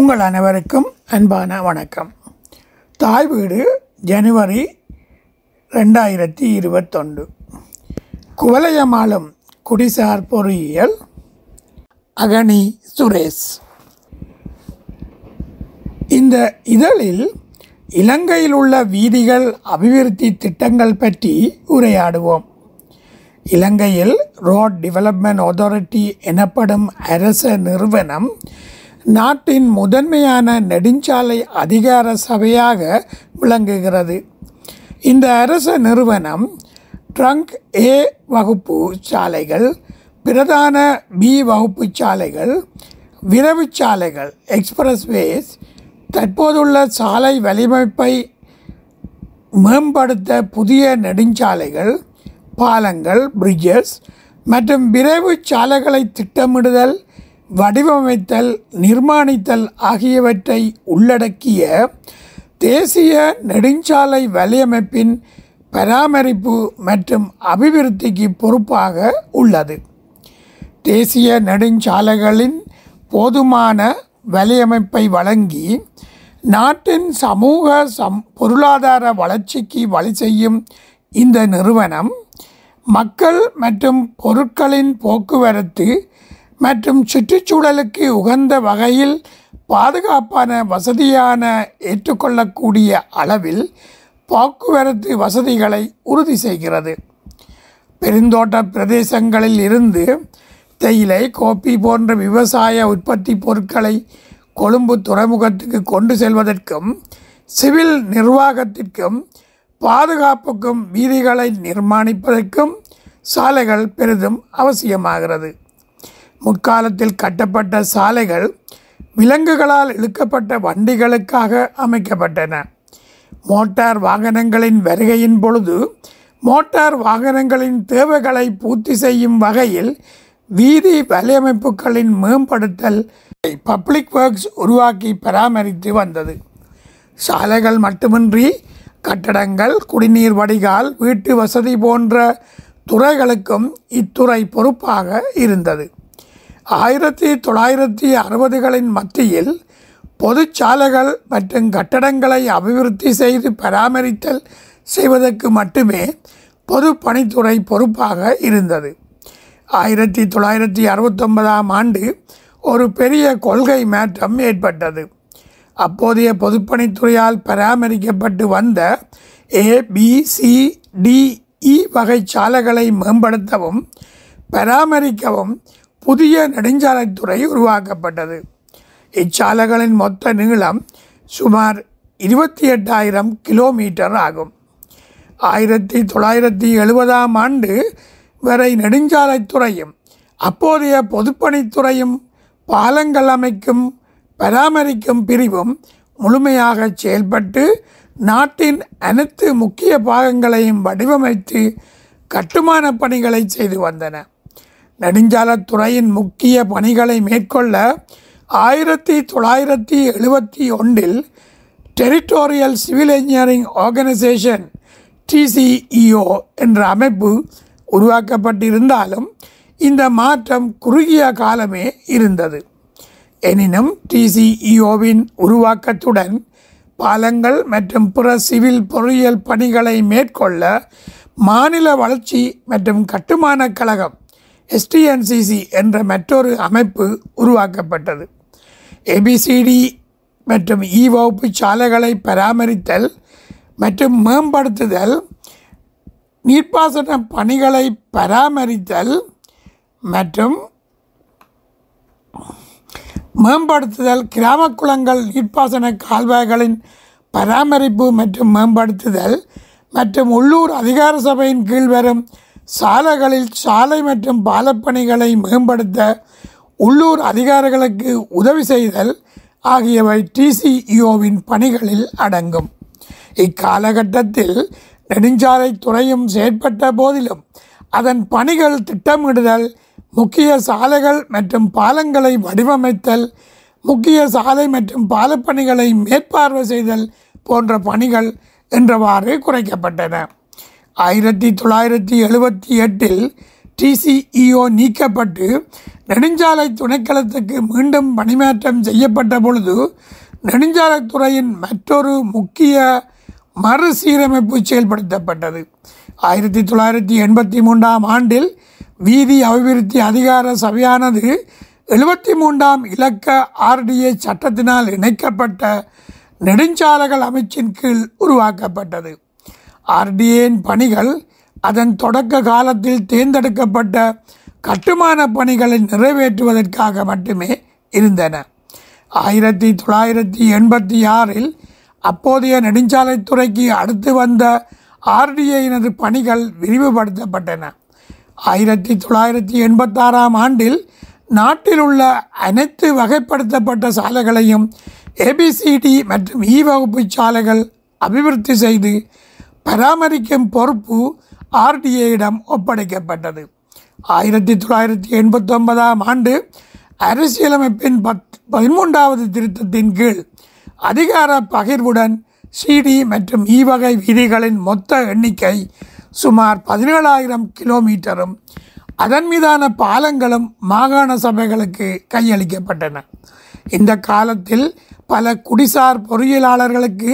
உங்கள் அனைவருக்கும் அன்பான வணக்கம். தாய் வீடு ஜனவரி ரெண்டாயிரத்தி இருபத்தொன்று. குவலயமாலும் குடிசார் பொறியியல் அகனி சுரேஷ். இந்த இதழில் இலங்கையில் உள்ள வீதிகள் அபிவிருத்தி திட்டங்கள் பற்றி உரையாடுவோம். இலங்கையில் ரோட் டெவலப்மெண்ட் அத்தாரிட்டி எனப்படும் அரச நிறுவனம் நாட்டின் முதன்மையான நெடுஞ்சாலை அதிகார சபையாக விளங்குகிறது. இந்த அரச நிறுவனம் ட்ரங்க் ஏ வகுப்பு சாலைகள் பிரதான பி வகுப்பு சாலைகள் விரைவு சாலைகள் எக்ஸ்பிரஸ்வேஸ் தற்போதுள்ள சாலை வலிமைப்பை மேம்படுத்த புதிய நெடுஞ்சாலைகள் பாலங்கள் பிரிட்ஜஸ் மற்றும் விரைவு சாலைகளை திட்டமிடுதல் வடிவமைத்தல் நிர்மாணித்தல் ஆகியவற்றை உள்ளடக்கிய தேசிய நெடுஞ்சாலை வலையமைப்பின் பராமரிப்பு மற்றும் அபிவிருத்திக்கு பொறுப்பாக உள்ளது. தேசிய நெடுஞ்சாலைகளின் போதுமான வலையமைப்பை வழங்கி நாட்டின் சமூக சம் பொருளாதார வளர்ச்சிக்கு வழி செய்யும் இந்த நிறுவனம் மக்கள் மற்றும் பொருட்களின் போக்குவரத்து மற்றும் சுற்றுச்சூழலுக்கு உகந்த வகையில் பாதுகாப்பான வசதியான ஏற்றுக்கொள்ளக்கூடிய அளவில் போக்குவரத்து வசதிகளை உறுதி செய்கிறது. பெருந்தோட்ட பிரதேசங்களில் இருந்து தேயிலை கோப்பி போன்ற விவசாய உற்பத்தி பொருட்களை கொழும்பு துறைமுகத்துக்கு கொண்டு செல்வதற்கும் சிவில் நிர்வாகத்திற்கும் பாதுகாப்புக்கும் வீதிகளை நிர்மாணிப்பதற்கும் சாலைகள் பெரிதும் அவசியமாகிறது. முற்காலத்தில் கட்டப்பட்ட சாலைகள் விலங்குகளால் இழுக்கப்பட்ட வண்டிகளுக்காக அமைக்கப்பட்டன. மோட்டார் வாகனங்களின் வருகையின் பொழுது மோட்டார் வாகனங்களின் தேவைகளை பூர்த்தி செய்யும் வகையில் வீதி வலையமைப்புகளின் மேம்படுத்தல் பப்ளிக் ஒர்க்ஸ் உருவாக்கி பராமரித்து வந்தது. சாலைகள் மட்டுமின்றி கட்டடங்கள் குடிநீர் வடிகால் வீட்டு வசதி போன்ற துறைகளுக்கும் இத்துறை பொறுப்பாக இருந்தது. ஆயிரத்தி தொள்ளாயிரத்தி அறுபதுகளின் மத்தியில் பொது சாலைகள் மற்றும் கட்டடங்களை அபிவிருத்தி செய்து பராமரித்தல் செய்வதற்கு மட்டுமே பொது பணித்துறை பொறுப்பாக இருந்தது. ஆயிரத்தி தொள்ளாயிரத்தி அறுபத்தொன்பதாம் ஆண்டு ஒரு பெரிய கொள்கை மாற்றம் ஏற்பட்டது. அப்போதைய பொதுப்பணித்துறையால் பராமரிக்கப்பட்டு வந்த ஏபிசிடிஇ e வகை சாலைகளை மேம்படுத்தவும் பராமரிக்கவும் புதிய நெடுஞ்சாலைத்துறை உருவாக்கப்பட்டது. இச்சாலைகளின் மொத்த நீளம் சுமார் இருபத்தி எட்டாயிரம் கிலோமீட்டர் ஆகும். ஆயிரத்தி தொள்ளாயிரத்தி எழுபதாம் ஆண்டு வரை நெடுஞ்சாலைத்துறையும் அப்போதைய பொதுப்பணித்துறையும் பாலங்கள் அமைக்கும் பராமரிக்கும் பிரிவும் முழுமையாக செயல்பட்டு நாட்டின் அனைத்து முக்கிய பாகங்களையும் வடிவமைத்து கட்டுமான பணிகளை செய்து வந்தன. நெடுஞ்சாலத்துறையின் முக்கிய பணிகளை மேற்கொள்ள ஆயிரத்தி தொள்ளாயிரத்தி எழுபத்தி ஒன்றில் territorial civil engineering organisation TCEO என்ற அமைப்பு உருவாக்கப்பட்டிருந்தாலும் இந்த மாற்றம் குறுகிய காலமே இருந்தது. எனினும் டிசிஇஓவின் உருவாக்கத்துடன் பாலங்கள் மற்றும் பிற சிவில் பொறியியல் பணிகளை மேற்கொள்ள மாநில வளர்ச்சி மற்றும் கட்டுமானக் கழகம் எஸ்டிஎன்சிசி என்ற மற்றொரு அமைப்பு உருவாக்கப்பட்டது. ஏபிசிடி மற்றும் இ வகுப்பு சாலைகளை பராமரித்தல் மற்றும் மேம்படுத்துதல் நீர்ப்பாசன பணிகளை பராமரித்தல் மற்றும் மேம்படுத்துதல் கிராம குளங்கள் நீர்ப்பாசன கால்வாய்களின் பராமரிப்பு மற்றும் மேம்படுத்துதல் மற்றும் உள்ளூர் அதிகார சபையின் கீழ் வரும் சாலைகளில் சாலை மற்றும் பாலப்பணிகளை மேம்படுத்த உள்ளூர் அதிகாரிகளுக்கு உதவி செய்தல் ஆகியவை டிசிஇஓவின் பணிகளில் அடங்கும். இக்காலகட்டத்தில் நெடுஞ்சாலை துறையும் செயற்பட்ட போதிலும் அதன் பணிகள் திட்டமிடுதல் முக்கிய சாலைகள் மற்றும் பாலங்களை வடிவமைத்தல் முக்கிய சாலை மற்றும் பாலப்பணிகளை மேற்பார்வை செய்தல் போன்ற பணிகள் என்றவாறு குறைக்கப்பட்டன. ஆயிரத்தி தொள்ளாயிரத்தி எழுபத்தி எட்டில் டிசிஇஓ நீக்கப்பட்டு நெடுஞ்சாலை துணைக்களத்துக்கு மீண்டும் பணிமாற்றம் செய்யப்பட்ட பொழுது நெடுஞ்சாலைத்துறையின் மற்றொரு முக்கிய மறுசீரமைப்பு செயல்படுத்தப்பட்டது. ஆயிரத்தி தொள்ளாயிரத்தி எண்பத்தி மூன்றாம் ஆண்டில் வீதி அபிவிருத்தி அதிகார சபையானது எழுபத்தி மூன்றாம் இலக்க ஆர்டிஏ சட்டத்தினால் இணைக்கப்பட்ட நெடுஞ்சாலைகள் அமைச்சின் கீழ் உருவாக்கப்பட்டது. ஆர்டிஏன் பணிகள் அதன் தொடக்க காலத்தில் தேர்ந்தெடுக்கப்பட்ட கட்டுமான பணிகளை நிறைவேற்றுவதற்காக மட்டுமே இருந்தன. ஆயிரத்தி தொள்ளாயிரத்தி எண்பத்தி ஆறில் அப்போதைய நெடுஞ்சாலைத்துறைக்கு அடுத்து வந்த ஆர்டிஐயினது பணிகள் விரிவுபடுத்தப்பட்டன. ஆயிரத்தி தொள்ளாயிரத்தி எண்பத்தாறாம் ஆண்டில் நாட்டில் உள்ள அனைத்து வகைப்படுத்தப்பட்ட சாலைகளையும் ஏபிசிடி மற்றும் இ வகுப்பு சாலைகள் அபிவிருத்தி செய்து பராமரிக்கும் பொறுப்பு ஆர்டிஏயிடம் ஒப்படைக்கப்பட்டது. ஆயிரத்தி தொள்ளாயிரத்தி எண்பத்தொன்பதாம் ஆண்டு அரசியலமைப்பின் பத் பதிமூன்றாவது திருத்தத்தின் கீழ் அதிகார பகிர்வுடன் சிடி மற்றும் e ஈவகை விதிகளின் மொத்த எண்ணிக்கை சுமார் பதினேழாயிரம் கிலோமீட்டரும் அதன் மீதான பாலங்களும் மாகாண சபைகளுக்கு கையளிக்கப்பட்டன. இந்த காலத்தில் பல குடிசார் பொறியியலாளர்களுக்கு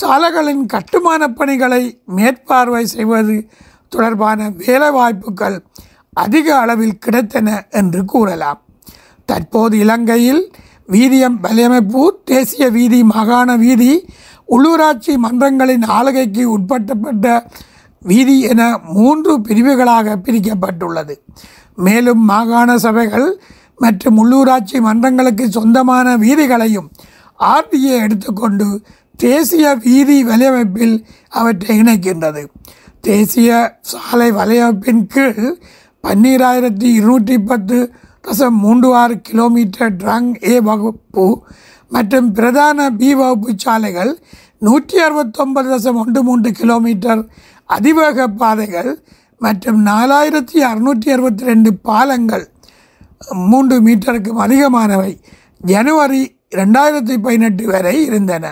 சாலைகளின் கட்டுமான பணிகளை மேற்பார்வை செய்வது தொடர்பான வேலைவாய்ப்புகள் அதிக அளவில் கிடைத்தன என்று கூறலாம். தற்போது இலங்கையில் வீதியம் வலையமைப்பு தேசிய வீதி மாகாண வீதி உள்ளூராட்சி மன்றங்களின் ஆளுகைக்கு உட்பட்டப்பட்ட வீதி என மூன்று பிரிவுகளாக பிரிக்கப்பட்டுள்ளது. மேலும் மாகாண சபைகள் மற்றும் உள்ளூராட்சி மன்றங்களுக்கு சொந்தமான வீதிகளையும் ஆர்டிஏ எடுத்துக்கொண்டு தேசிய வீதி வலையமைப்பில் அவற்றை இணைக்கின்றது. தேசிய சாலை வலையமைப்பின் கீழ் பன்னீராயிரத்தி இருநூற்றி பத்து தசம் மூன்று ஆறு கிலோமீட்டர் ட்ரங் ஏ வகுப்பு மற்றும் பிரதான பி வகுப்பு சாலைகள் நூற்றி அறுபத்தொன்பது தசம் ஒன்று மூன்று கிலோமீட்டர் அதிவேக பாதைகள் மற்றும் நாலாயிரத்தி அறுநூற்றி அறுபத்தி ரெண்டு பாலங்கள் மூன்று மீட்டருக்கும் அதிகமானவை ஜனவரி ரெண்டாயிரத்தி பதினெட்டு வரை இருந்தன.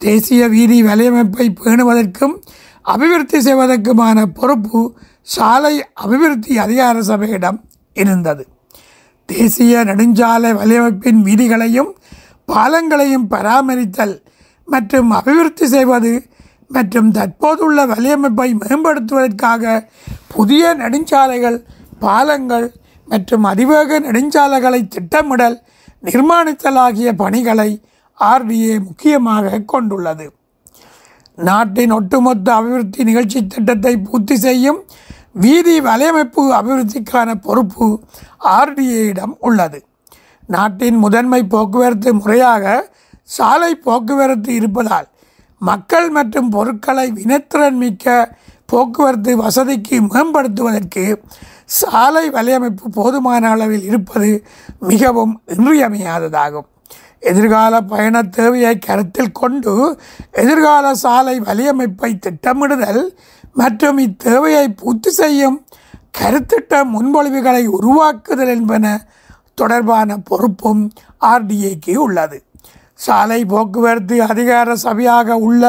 தேசிய வீதி வலையமைப்பை பேணுவதற்கும் அபிவிருத்தி செய்வதற்குமான பொறுப்பு சாலை அபிவிருத்தி அதிகார சபையிடம் இருந்தது. தேசிய நெடுஞ்சாலை வலையமைப்பின் வீதிகளையும் பாலங்களையும் பராமரித்தல் மற்றும் அபிவிருத்தி செய்வது மற்றும் தற்போதுள்ள வலையமைப்பை மேம்படுத்துவதற்காக புதிய நெடுஞ்சாலைகள் பாலங்கள் மற்றும் அதிவேக நெடுஞ்சாலைகளை திட்டமிடல் நிர்மாணித்தல் ஆகிய பணிகளை ஆர்டிஏ முக்கியமாக கொண்டுள்ளது. நாட்டின் ஒட்டுமொத்த அபிவிருத்தி நிகழ்ச்சி திட்டத்தை பூர்த்தி செய்யும் வீதி வலையமைப்பு அபிவிருத்திக்கான பொறுப்பு ஆர்டிஏயிடம் உள்ளது. நாட்டின் முதன்மை போக்குவரத்து முறையாக சாலை போக்குவரத்து இருப்பதால் மக்கள் மற்றும் பொருட்களை வினைத்திறன் மிக்க போக்குவரத்து வசதிக்கு மேம்படுத்துவதற்கு சாலை வலையமைப்பு போதுமான அளவில் இருப்பது மிகவும் இன்றியமையாததாகும். எதிர்கால பயண தேவையை கருத்தில் கொண்டு எதிர்கால சாலை வலையமைப்பை திட்டமிடுதல் மற்றும் இத்தேவையை பூர்த்தி செய்யும் கருத்திட்ட முன்மொழிவுகளை உருவாக்குதல் என்பன தொடர்பான பொறுப்பும் ஆர்டிஏக்கு உள்ளது. சாலை போக்குவரத்து அதிகார சபையாக உள்ள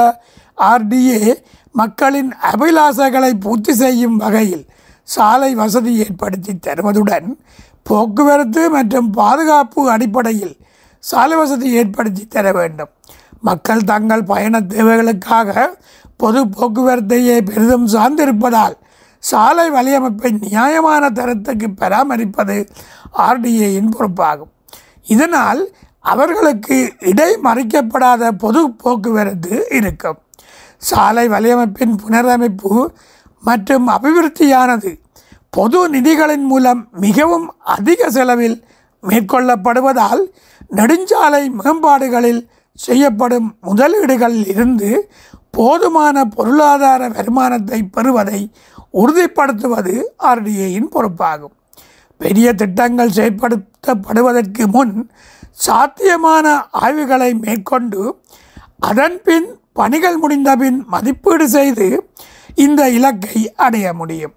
ஆர்டிஏ மக்களின் அபிலாசைகளை பூர்த்தி செய்யும் வகையில் சாலை வசதி ஏற்படுத்தி தருவதுடன் போக்குவரத்து மற்றும் பாதுகாப்பு அடிப்படையில் சாலை வசதி ஏற்படுத்தி தர வேண்டும். மக்கள் தங்கள் பயண தேவைகளுக்காக பொது போக்குவரத்தையே பெரிதும் சார்ந்திருப்பதால் சாலை வலையமைப்பை நியாயமான தரத்துக்கு பராமரிப்பது ஆர்டிஏயின் பொறுப்பாகும். இதனால் அவர்களுக்கு இடைமறிக்கப்படாத பொது போக்குவரத்து இருக்கும். சாலை வலையமைப்பின் புனரமைப்பு மற்றும் அபிவிருத்தியானது பொது நிதிகளின் மூலம் மிகவும் அதிக செலவில் மேற்கொள்ளப்படுவதால் நெடுஞ்சாலை மேம்பாடுகளில் செய்யப்படும் முதலீடுகளில் இருந்து போதுமான பொருளாதார வருமானத்தை பெறுவதை உறுதிப்படுத்துவது ஆர்டிஏயின் பொறுப்பாகும். பெரிய திட்டங்கள் செயற்படுத்தப்படுவதற்கு முன் சாத்தியமான ஆய்வுகளை மேற்கொண்டு அதன்பின் பணிகள் முடிந்தபின் மதிப்பீடு செய்து இந்த இலக்கை அடைய முடியும்.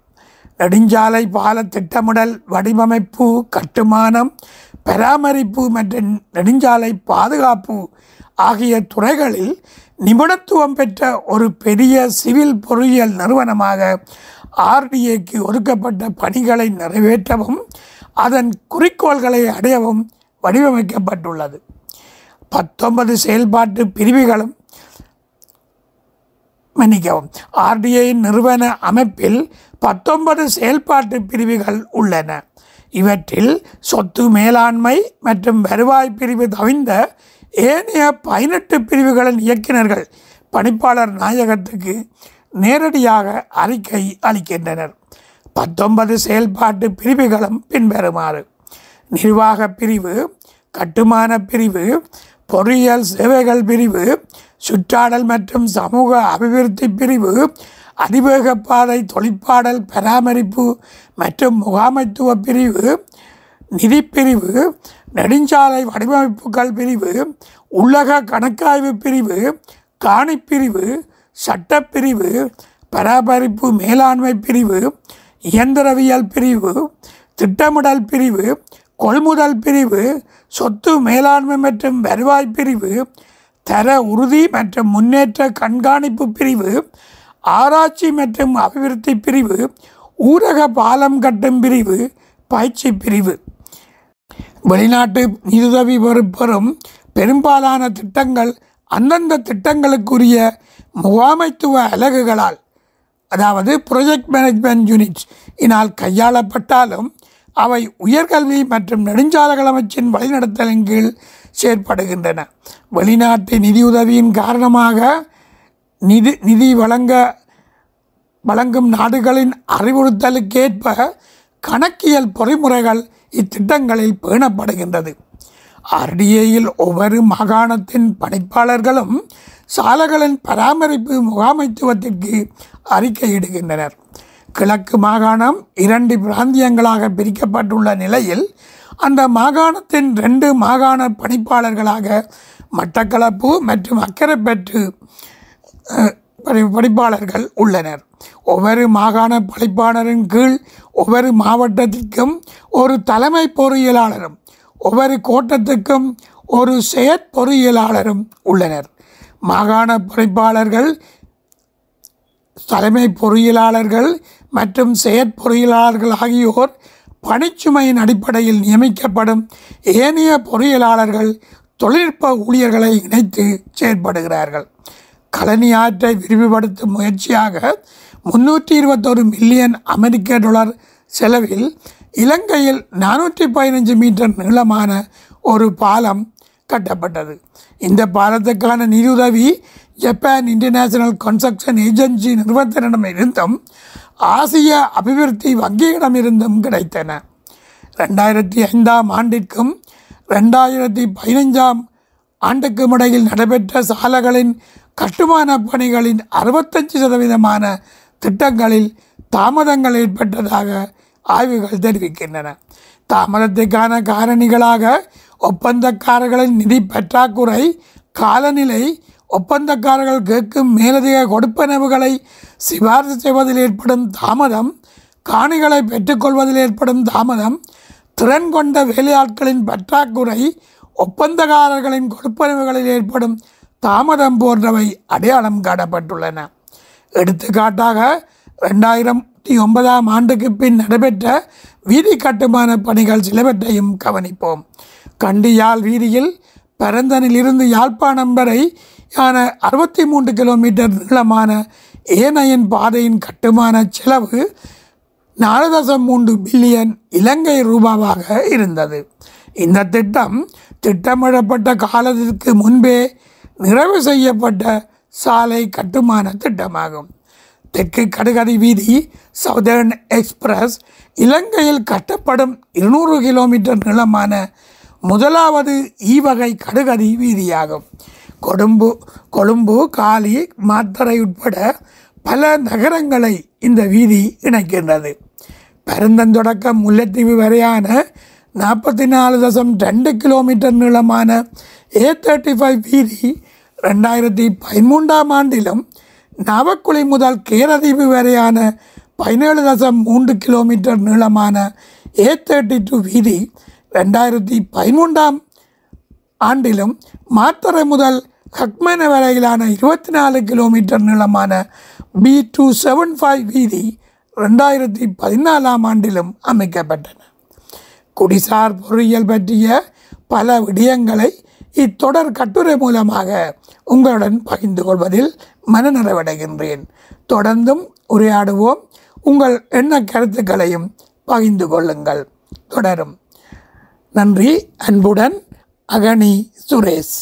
நெடுஞ்சாலை பால திட்டமிடல் வடிவமைப்பு கட்டுமானம் பராமரிப்பு மற்றும் நெடுஞ்சாலை பாதுகாப்பு ஆகிய துறைகளில் நிபுணத்துவம் பெற்ற ஒரு பெரிய சிவில் பொறியியல் நிறுவனமாக ஆர்டிஏக்கு ஒதுக்கப்பட்ட பணிகளை நிறைவேற்றவும் அதன் குறிக்கோள்களை அடையவும் வடிவமைக்கப்பட்டுள்ளது. பத்தொன்பது செயல்பாட்டு பிரிவுகளும் மன்னிக்கவும் ஆர்டிஐ நிறுவன அமைப்பில் பத்தொன்பது செயல்பாட்டு பிரிவுகள் உள்ளன. இவற்றில் சொத்து மேலாண்மை மற்றும் வருவாய் பிரிவு தவிர்ந்த ஏனைய பதினெட்டு பிரிவுகளின் இயக்குநர்கள் பணிப்பாளர் நாயகத்துக்கு நேரடியாக அறிக்கை அளிக்கின்றனர். பத்தொன்பது செயல்பாட்டு பிரிவுகளும் பின்வருமாறு. நிர்வாக பிரிவு கட்டுமான பிரிவு பொறியியல் சேவைகள் பிரிவு சுற்றாடல் மற்றும் சமூக அபிவிருத்தி பிரிவு அதிவேக பாதை தொழிற்பாடல் பராமரிப்பு மற்றும் முகாமைத்துவ பிரிவு நிதிப்பிரிவு நெடுஞ்சாலை வடிவமைப்புகள் பிரிவு உள்ளக கணக்காய்வு பிரிவு காணிப்பிரிவு சட்டப்பிரிவு பராமரிப்பு மேலாண்மை பிரிவு இயந்திரவியல் பிரிவு திட்டமிடல் பிரிவு கொள்முதல் பிரிவு சொத்து மேலாண்மை மற்றும் வருவாய் பிரிவு தர உறுதி மற்றும் முன்னேற்ற கண்காணிப்பு பிரிவு ஆராய்ச்சி மற்றும் அபிவிருத்தி பிரிவு ஊரக பாலம் கட்டும் பிரிவு பயிற்சி பிரிவு. வெளிநாட்டு நிதியுதவி பெறும் பெரும்பாலான திட்டங்கள் அந்தந்த திட்டங்களுக்குரிய முகாமைத்துவ அலகுகளால் அதாவது ப்ரொஜெக்ட் மேனேஜ்மெண்ட் யூனிட்ஸ் இனால் கையாளப்பட்டாலும் அவை உயர்கல்வி மற்றும் நெடுஞ்சாலைகள் அமைச்சின் வழிநடத்தலின் கீழ் செயற்படுகின்றன. வெளிநாட்டு நிதியுதவியின் காரணமாக நிதி நிதி வழங்க வழங்கும் நாடுகளின் அறிவுறுத்தலுக்கேற்ப கணக்கியல் பொறிமுறைகள் இத்திட்டங்களில் பேணப்படுகின்றது. ஆர்டிஏயில் ஒவ்வொரு மாகாணத்தின் பணிப்பாளர்களும் சாலைகளின் பராமரிப்பு முகாமைத்துவத்திற்கு அறிக்கையிடுகின்றனர். கிழக்கு மாகாணம் இரண்டு பிராந்தியங்களாக பிரிக்கப்பட்டுள்ள நிலையில் அந்த மாகாணத்தின் ரெண்டு மாகாண பணிப்பாளர்களாக மட்டக்களப்பு மற்றும் அக்கரைப்பற்று பணி- பணிப்பாளர்கள் உள்ளனர். ஒவ்வொரு மாகாண பணிப்பாளரின் கீழ் ஒவ்வொரு மாவட்டத்திற்கும் ஒரு தலைமை பொறியியலாளரும் ஒவ்வொரு கோட்டத்துக்கும் ஒரு செயற்பொறியியலாளரும் உள்ளனர். மாகாண பணிப்பாளர்கள் தலைமை பொறியியலாளர்கள் மற்றும் செயற்பொறியியலாளர்கள் ஆகியோர் பணிச்சுமையின் அடிப்படையில் நியமிக்கப்படும் ஏனைய பொறியியலாளர்கள் தொழில்நுட்ப ஊழியர்களை இணைத்து செயற்படுகிறார்கள். கழனி ஆற்றை விரிவுபடுத்தும் முயற்சியாக முன்னூற்றி இருபத்தொரு மில்லியன் அமெரிக்க டாலர் செலவில் இலங்கையில் நானூற்றி பதினஞ்சு மீட்டர் நீளமான ஒரு பாலம் கட்டப்பட்டது. இந்த பாலத்துக்கான நிதியுதவி ஜப்பான் இன்டர்நேஷனல் கன்ஸ்ட்ரக்ஷன் ஏஜென்சி நிறுவனத்திடமிருந்தும் ஆசிய அபிவிருத்தி வங்கியிடமிருந்தும் கிடைத்தன. ரெண்டாயிரத்தி ஐந்தாம் ஆண்டிற்கும் ரெண்டாயிரத்தி பதினைஞ்சாம் ஆண்டுக்கும் இடையில் நடைபெற்ற சாலைகளின் கட்டுமான பணிகளின் அறுபத்தஞ்சு சதவீதமான திட்டங்களில் தாமதங்கள் ஏற்பட்டதாக ஆய்வுகள் தெரிவிக்கின்றன. தாமதத்திற்கான காரணிகளாக ஒப்பந்தக்காரர்களின் நிதி பற்றாக்குறை காலநிலை ஒப்பந்தக்காரர்கள் கேட்கும் மேலதிக கொடுப்பனவுகளை சிபாரிசு செய்வதில் ஏற்படும் தாமதம் காணிகளை பெற்றுக்கொள்வதில் ஏற்படும் தாமதம் திறன் கொண்ட வேலையாட்களின் பற்றாக்குறை ஒப்பந்தக்காரர்களின் கொடுப்பனவுகளில் ஏற்படும் தாமதம் போன்றவை அடையாளம் காணப்பட்டுள்ளன. எடுத்துக்காட்டாக ரெண்டாயிரத்தி ஒன்பதாம் ஆண்டுக்கு பின் நடைபெற்ற வீதி கட்டுமான பணிகள் சிலவற்றையும் கவனிப்போம். கண்டியால் வீதியில் பரந்தனிலிருந்து யாழ்ப்பாணம் வரை யான அறுபத்தி மூன்று கிலோமீட்டர் நீளமான ஏனையின் பாதையின் கட்டுமான செலவு நாலு தசம் மூன்று பில்லியன் இலங்கை ரூபாவாக இருந்தது. இந்த திட்டம் திட்டமிடப்பட்ட காலத்திற்கு முன்பே நிறைவு செய்யப்பட்ட சாலை கட்டுமான திட்டமாகும். தெற்கு கடுகதி வீதி சவுதர்ன் எக்ஸ்பிரஸ் இலங்கையில் கட்டப்படும் இருநூறு கிலோமீட்டர் நீளமான முதலாவது ஈவகை கடுகதி வீதியாகும். கொழும்பு கொழும்பு காலி மாத்தரை உட்பட பல நகரங்களை இந்த வீதி இணைக்கின்றது. பருந்தந்தொடக்கம் முல்லைத்தீவு வரையான நாற்பத்தி நாலு தசம் ரெண்டு கிலோமீட்டர் நீளமான ஏ தேர்ட்டி ஃபைவ் வீதி ரெண்டாயிரத்தி பதிமூன்றாம் ஆண்டிலும் நவக்குழி முதல் கேரதீவு வரையான பதினேழு தசம் மூன்று கிலோமீட்டர் நீளமான ஏ தேர்ட்டி டூ வீதி ரெண்டாயிரத்தி பதிமூன்றாம் ஆண்டிலும் மாத்தரை முதல் ஹக்மன வரையிலான இருபத்தி நாலு கிலோமீட்டர் நீளமான பி டூ செவன் ஃபைவ் வீதி ரெண்டாயிரத்தி பதினாலாம் ஆண்டிலும் அமைக்கப்பட்டன. குடிசார் பொறியியல் பற்றிய பல விடயங்களை இத்தொடர் கட்டுரை மூலமாக உங்களுடன் பகிர்ந்து கொள்வதில் மனநிறைவடைகின்றேன். தொடர்ந்தும் உரையாடுவோம். உங்கள் எண்ண கருத்துக்களையும் பகிர்ந்து கொள்ளுங்கள். தொடரும். நன்றி அன்புடன் அகனி சுரேஷ்.